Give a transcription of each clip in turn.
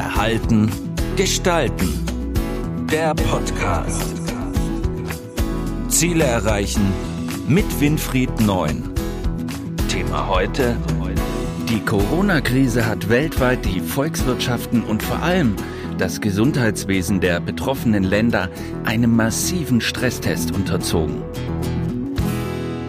Verhalten, Gestalten. Der Podcast. Ziele erreichen mit Winfried Neun. Thema heute. Die Corona-Krise hat weltweit die Volkswirtschaften und vor allem das Gesundheitswesen der betroffenen Länder einem massiven Stresstest unterzogen.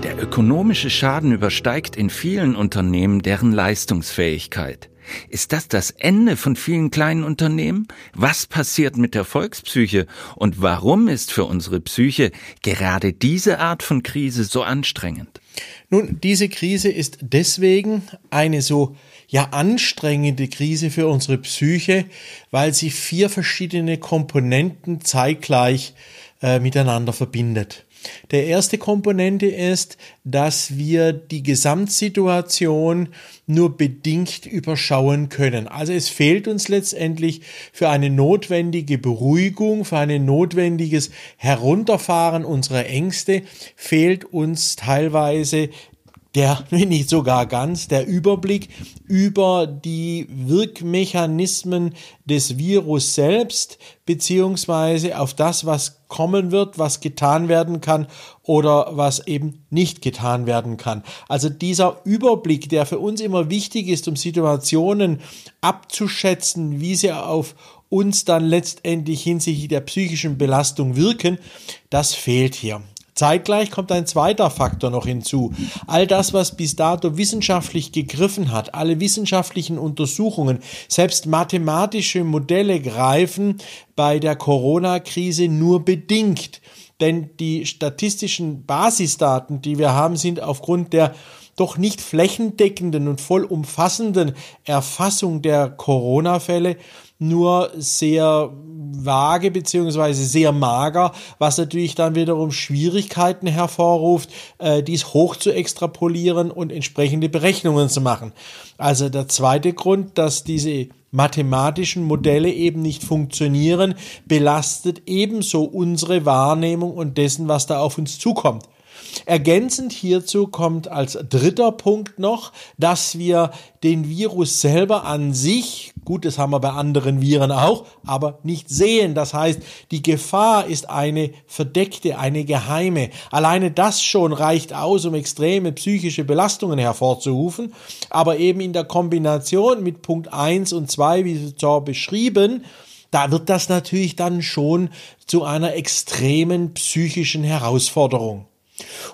Der ökonomische Schaden übersteigt in vielen Unternehmen deren Leistungsfähigkeit. Ist das das Ende von vielen kleinen Unternehmen? Was passiert mit der Volkspsyche? Und warum ist für unsere Psyche gerade diese Art von Krise so anstrengend? Nun, diese Krise ist deswegen eine so ja anstrengende Krise für unsere Psyche, weil sie vier verschiedene Komponenten zeitgleich äh, miteinander verbindet. Der erste Komponente ist, dass wir die Gesamtsituation nur bedingt überschauen können. Also es fehlt uns letztendlich für eine notwendige Beruhigung, für ein notwendiges Herunterfahren unserer Ängste, fehlt uns teilweise der, nicht sogar ganz, der Überblick über die Wirkmechanismen des Virus selbst, beziehungsweise auf das, was kommen wird, was getan werden kann oder was eben nicht getan werden kann. Also dieser Überblick, der für uns immer wichtig ist, um Situationen abzuschätzen, wie sie auf uns dann letztendlich hinsichtlich der psychischen Belastung wirken, das fehlt hier. Zeitgleich kommt ein zweiter Faktor noch hinzu. All das, was bis dato wissenschaftlich gegriffen hat, alle wissenschaftlichen Untersuchungen, selbst mathematische Modelle greifen bei der Corona-Krise nur bedingt. Denn die statistischen Basisdaten, die wir haben, sind aufgrund der doch nicht flächendeckenden und vollumfassenden Erfassung der Corona-Fälle nur sehr vage beziehungsweise sehr mager, was natürlich dann wiederum Schwierigkeiten hervorruft, äh, dies hoch zu extrapolieren und entsprechende Berechnungen zu machen. Also der zweite Grund, dass diese mathematischen Modelle eben nicht funktionieren, belastet ebenso unsere Wahrnehmung und dessen, was da auf uns zukommt. Ergänzend hierzu kommt als dritter Punkt noch, dass wir den Virus selber an sich, gut, das haben wir bei anderen Viren auch, aber nicht sehen. Das heißt, die Gefahr ist eine verdeckte, eine geheime. Alleine das schon reicht aus, um extreme psychische Belastungen hervorzurufen. Aber eben in der Kombination mit Punkt 1 und 2, wie zuvor beschrieben, da wird das natürlich dann schon zu einer extremen psychischen Herausforderung.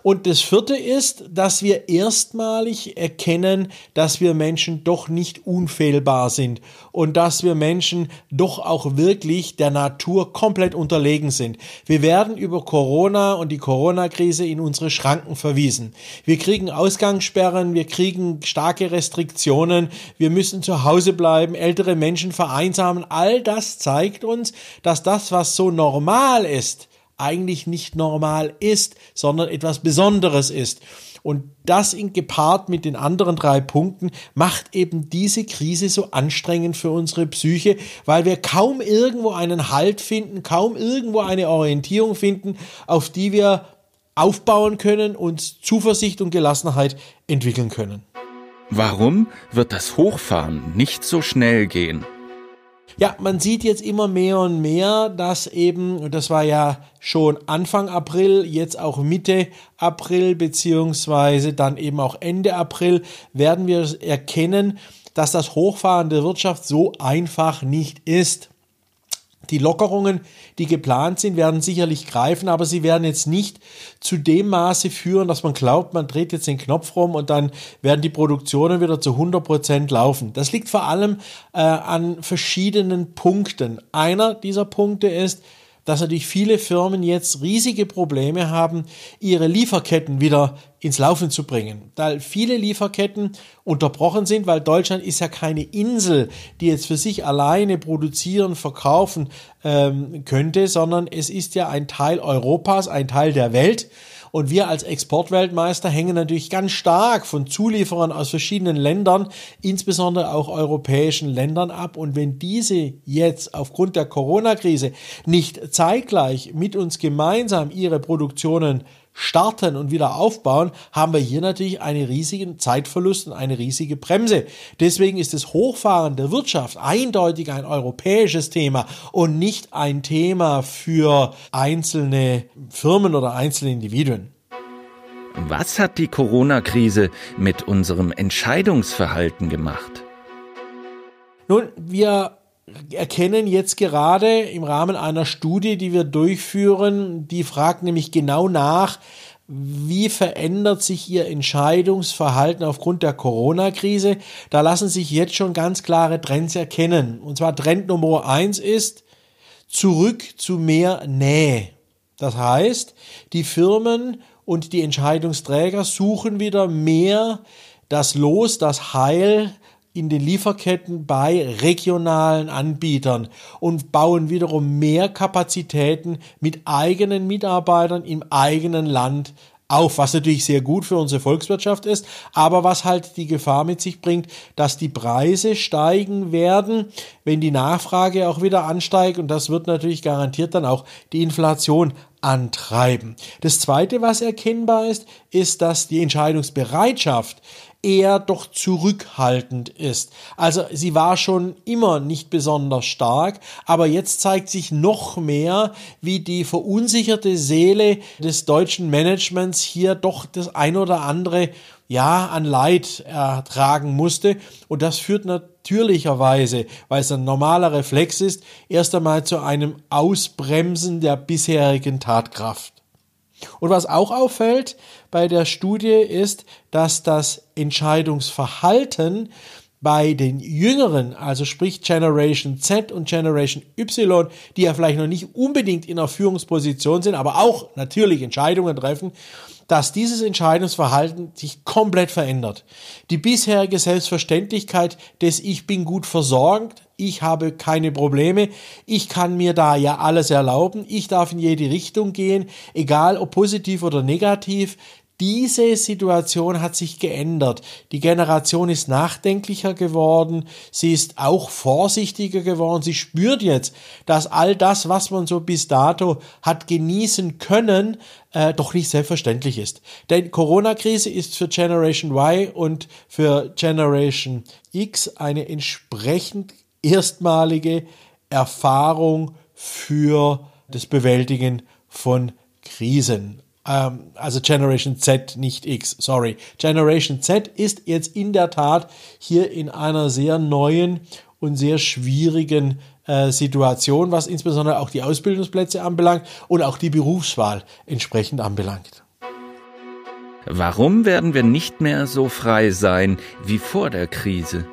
Und das vierte ist, dass wir erstmalig erkennen, dass wir Menschen doch nicht unfehlbar sind und dass wir Menschen doch auch wirklich der Natur komplett unterlegen sind. Wir werden über Corona und die Corona-Krise in unsere Schranken verwiesen. Wir kriegen Ausgangssperren, wir kriegen starke Restriktionen, wir müssen zu Hause bleiben, ältere Menschen vereinsamen. All das zeigt uns, dass das, was so normal ist, eigentlich nicht normal ist, sondern etwas Besonderes ist. Und das in gepaart mit den anderen drei Punkten macht eben diese Krise so anstrengend für unsere Psyche, weil wir kaum irgendwo einen Halt finden, kaum irgendwo eine Orientierung finden, auf die wir aufbauen können und Zuversicht und Gelassenheit entwickeln können. Warum wird das Hochfahren nicht so schnell gehen? Ja, man sieht jetzt immer mehr und mehr, dass eben, das war ja schon Anfang April, jetzt auch Mitte April, beziehungsweise dann eben auch Ende April, werden wir erkennen, dass das Hochfahren der Wirtschaft so einfach nicht ist. Die Lockerungen, die geplant sind, werden sicherlich greifen, aber sie werden jetzt nicht zu dem Maße führen, dass man glaubt, man dreht jetzt den Knopf rum und dann werden die Produktionen wieder zu 100 Prozent laufen. Das liegt vor allem äh, an verschiedenen Punkten. Einer dieser Punkte ist, dass natürlich viele Firmen jetzt riesige Probleme haben, ihre Lieferketten wieder ins Laufen zu bringen. Da viele Lieferketten unterbrochen sind, weil Deutschland ist ja keine Insel, die jetzt für sich alleine produzieren, verkaufen ähm, könnte, sondern es ist ja ein Teil Europas, ein Teil der Welt. Und wir als Exportweltmeister hängen natürlich ganz stark von Zulieferern aus verschiedenen Ländern, insbesondere auch europäischen Ländern ab. Und wenn diese jetzt aufgrund der Corona-Krise nicht zeitgleich mit uns gemeinsam ihre Produktionen starten und wieder aufbauen, haben wir hier natürlich einen riesigen Zeitverlust und eine riesige Bremse. Deswegen ist das Hochfahren der Wirtschaft eindeutig ein europäisches Thema und nicht ein Thema für einzelne Firmen oder einzelne Individuen. Was hat die Corona-Krise mit unserem Entscheidungsverhalten gemacht? Nun, wir erkennen jetzt gerade im Rahmen einer Studie, die wir durchführen, die fragt nämlich genau nach, wie verändert sich Ihr Entscheidungsverhalten aufgrund der Corona-Krise? Da lassen sich jetzt schon ganz klare Trends erkennen. Und zwar Trend Nummer eins ist zurück zu mehr Nähe. Das heißt, die Firmen und die Entscheidungsträger suchen wieder mehr das Los, das Heil in den Lieferketten bei regionalen Anbietern und bauen wiederum mehr Kapazitäten mit eigenen Mitarbeitern im eigenen Land auf, was natürlich sehr gut für unsere Volkswirtschaft ist, aber was halt die Gefahr mit sich bringt, dass die Preise steigen werden, wenn die Nachfrage auch wieder ansteigt. Und das wird natürlich garantiert dann auch die Inflation antreiben. Das zweite, was erkennbar ist, ist, dass die Entscheidungsbereitschaft eher doch zurückhaltend ist. Also sie war schon immer nicht besonders stark, aber jetzt zeigt sich noch mehr, wie die verunsicherte Seele des deutschen Managements hier doch das ein oder andere ja, an Leid ertragen musste. Und das führt natürlicherweise, weil es ein normaler Reflex ist, erst einmal zu einem Ausbremsen der bisherigen Tatkraft. Und was auch auffällt bei der Studie ist, dass das Entscheidungsverhalten bei den Jüngeren, also sprich Generation Z und Generation Y, die ja vielleicht noch nicht unbedingt in einer Führungsposition sind, aber auch natürlich Entscheidungen treffen, dass dieses Entscheidungsverhalten sich komplett verändert. Die bisherige Selbstverständlichkeit des Ich bin gut versorgt, ich habe keine Probleme, ich kann mir da ja alles erlauben, ich darf in jede Richtung gehen, egal ob positiv oder negativ, diese Situation hat sich geändert. Die Generation ist nachdenklicher geworden, sie ist auch vorsichtiger geworden, sie spürt jetzt, dass all das, was man so bis dato hat genießen können, äh, doch nicht selbstverständlich ist. Denn Corona-Krise ist für Generation Y und für Generation X eine entsprechend erstmalige Erfahrung für das Bewältigen von Krisen ähm, also Generation Z, nicht X, sorry. Generation Z ist jetzt in der Tat hier in einer sehr neuen und sehr schwierigen äh, Situation, was insbesondere auch die Ausbildungsplätze anbelangt und auch die Berufswahl entsprechend anbelangt. Warum werden wir nicht mehr so frei sein wie vor der Krise?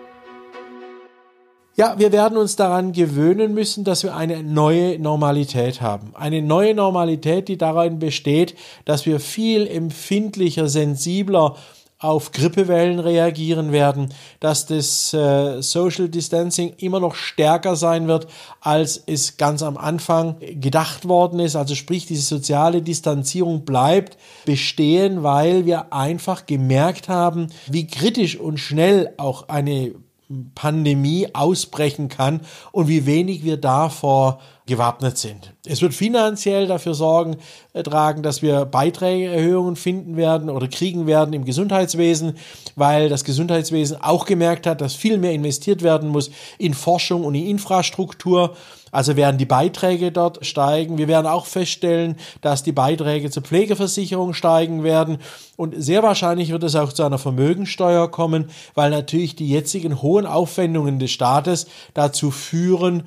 Ja, wir werden uns daran gewöhnen müssen, dass wir eine neue Normalität haben. Eine neue Normalität, die darin besteht, dass wir viel empfindlicher, sensibler auf Grippewellen reagieren werden, dass das äh, Social Distancing immer noch stärker sein wird, als es ganz am Anfang gedacht worden ist. Also sprich, diese soziale Distanzierung bleibt bestehen, weil wir einfach gemerkt haben, wie kritisch und schnell auch eine Pandemie ausbrechen kann und wie wenig wir davor gewappnet sind. Es wird finanziell dafür Sorgen äh, tragen, dass wir Beiträgeerhöhungen finden werden oder kriegen werden im Gesundheitswesen, weil das Gesundheitswesen auch gemerkt hat, dass viel mehr investiert werden muss in Forschung und in Infrastruktur. Also werden die Beiträge dort steigen. Wir werden auch feststellen, dass die Beiträge zur Pflegeversicherung steigen werden. Und sehr wahrscheinlich wird es auch zu einer Vermögensteuer kommen, weil natürlich die jetzigen hohen Aufwendungen des Staates dazu führen,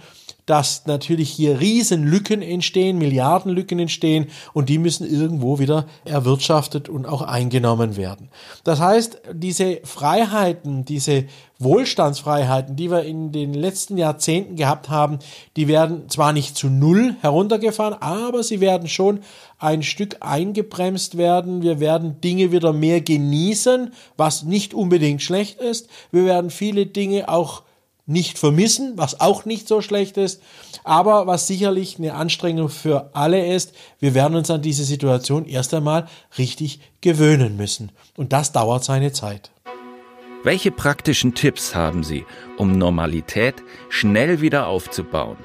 dass natürlich hier Riesenlücken entstehen, Milliardenlücken entstehen und die müssen irgendwo wieder erwirtschaftet und auch eingenommen werden. Das heißt, diese Freiheiten, diese Wohlstandsfreiheiten, die wir in den letzten Jahrzehnten gehabt haben, die werden zwar nicht zu Null heruntergefahren, aber sie werden schon ein Stück eingebremst werden. Wir werden Dinge wieder mehr genießen, was nicht unbedingt schlecht ist. Wir werden viele Dinge auch nicht vermissen, was auch nicht so schlecht ist, aber was sicherlich eine Anstrengung für alle ist, wir werden uns an diese Situation erst einmal richtig gewöhnen müssen. Und das dauert seine Zeit. Welche praktischen Tipps haben Sie, um Normalität schnell wieder aufzubauen?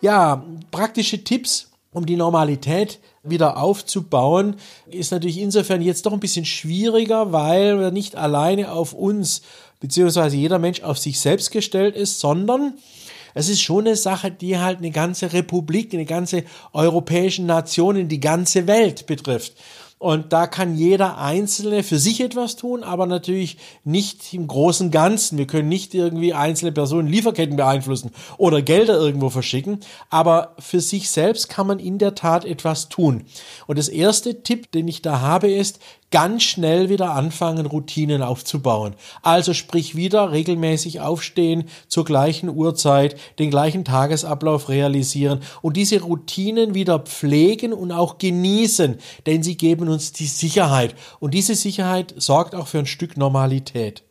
Ja, praktische Tipps um die Normalität wieder aufzubauen, ist natürlich insofern jetzt doch ein bisschen schwieriger, weil wir nicht alleine auf uns beziehungsweise jeder Mensch auf sich selbst gestellt ist, sondern es ist schon eine Sache, die halt eine ganze Republik, eine ganze europäische Nation, die ganze Welt betrifft. Und da kann jeder Einzelne für sich etwas tun, aber natürlich nicht im großen Ganzen. Wir können nicht irgendwie einzelne Personen Lieferketten beeinflussen oder Gelder irgendwo verschicken, aber für sich selbst kann man in der Tat etwas tun. Und das erste Tipp, den ich da habe, ist, ganz schnell wieder anfangen, Routinen aufzubauen. Also sprich wieder regelmäßig aufstehen, zur gleichen Uhrzeit, den gleichen Tagesablauf realisieren und diese Routinen wieder pflegen und auch genießen, denn sie geben uns die Sicherheit und diese Sicherheit sorgt auch für ein Stück Normalität.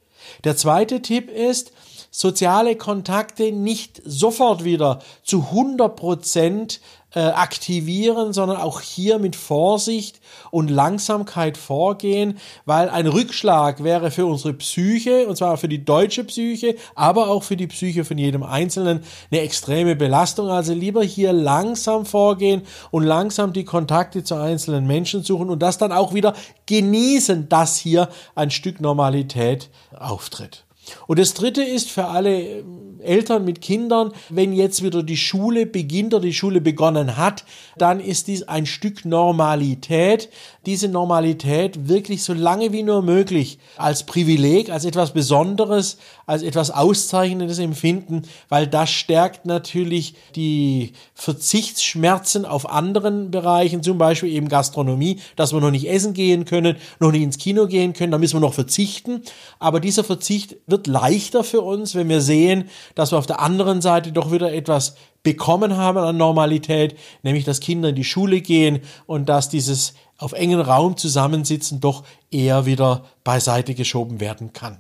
Der zweite Tipp ist, soziale Kontakte nicht sofort wieder zu 100 Prozent äh, aktivieren, sondern auch hier mit Vorsicht und Langsamkeit vorgehen, weil ein Rückschlag wäre für unsere Psyche, und zwar für die deutsche Psyche, aber auch für die Psyche von jedem Einzelnen eine extreme Belastung. Also lieber hier langsam vorgehen und langsam die Kontakte zu einzelnen Menschen suchen und das dann auch wieder genießen, dass hier ein Stück Normalität auftritt. Und das Dritte ist für alle Eltern mit Kindern, wenn jetzt wieder die Schule beginnt oder die Schule begonnen hat, dann ist dies ein Stück Normalität. Diese Normalität wirklich so lange wie nur möglich als Privileg, als etwas Besonderes, als etwas Auszeichnendes empfinden, weil das stärkt natürlich die Verzichtsschmerzen auf anderen Bereichen, zum Beispiel eben Gastronomie, dass wir noch nicht essen gehen können, noch nicht ins Kino gehen können, da müssen wir noch verzichten. Aber dieser Verzicht wird leichter für uns, wenn wir sehen, dass wir auf der anderen Seite doch wieder etwas bekommen haben an Normalität, nämlich dass Kinder in die Schule gehen und dass dieses auf engen Raum zusammensitzen doch eher wieder beiseite geschoben werden kann.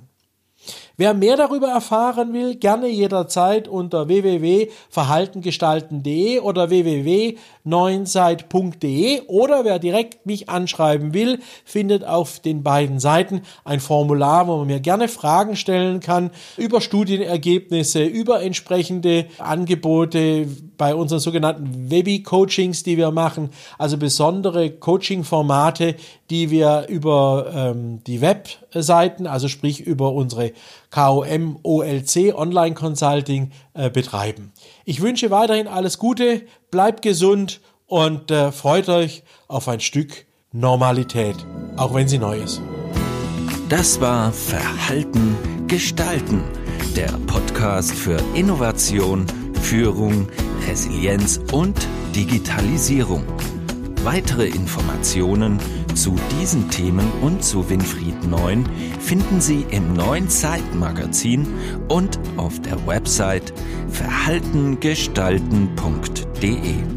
Wer mehr darüber erfahren will, gerne jederzeit unter www.verhaltengestalten.de oder www.neunseit.de oder wer direkt mich anschreiben will, findet auf den beiden Seiten ein Formular, wo man mir gerne Fragen stellen kann über Studienergebnisse, über entsprechende Angebote bei unseren sogenannten Webi-Coachings, die wir machen, also besondere Coaching-Formate, die wir über ähm, die Webseiten, also sprich über unsere KOM OLC Online Consulting äh, betreiben. Ich wünsche weiterhin alles Gute, bleibt gesund und äh, freut euch auf ein Stück Normalität, auch wenn sie neu ist. Das war Verhalten gestalten, der Podcast für Innovation, Führung, Resilienz und Digitalisierung. Weitere Informationen zu diesen Themen und zu Winfried Neun finden Sie im neuen Zeitmagazin und auf der Website verhaltengestalten.de.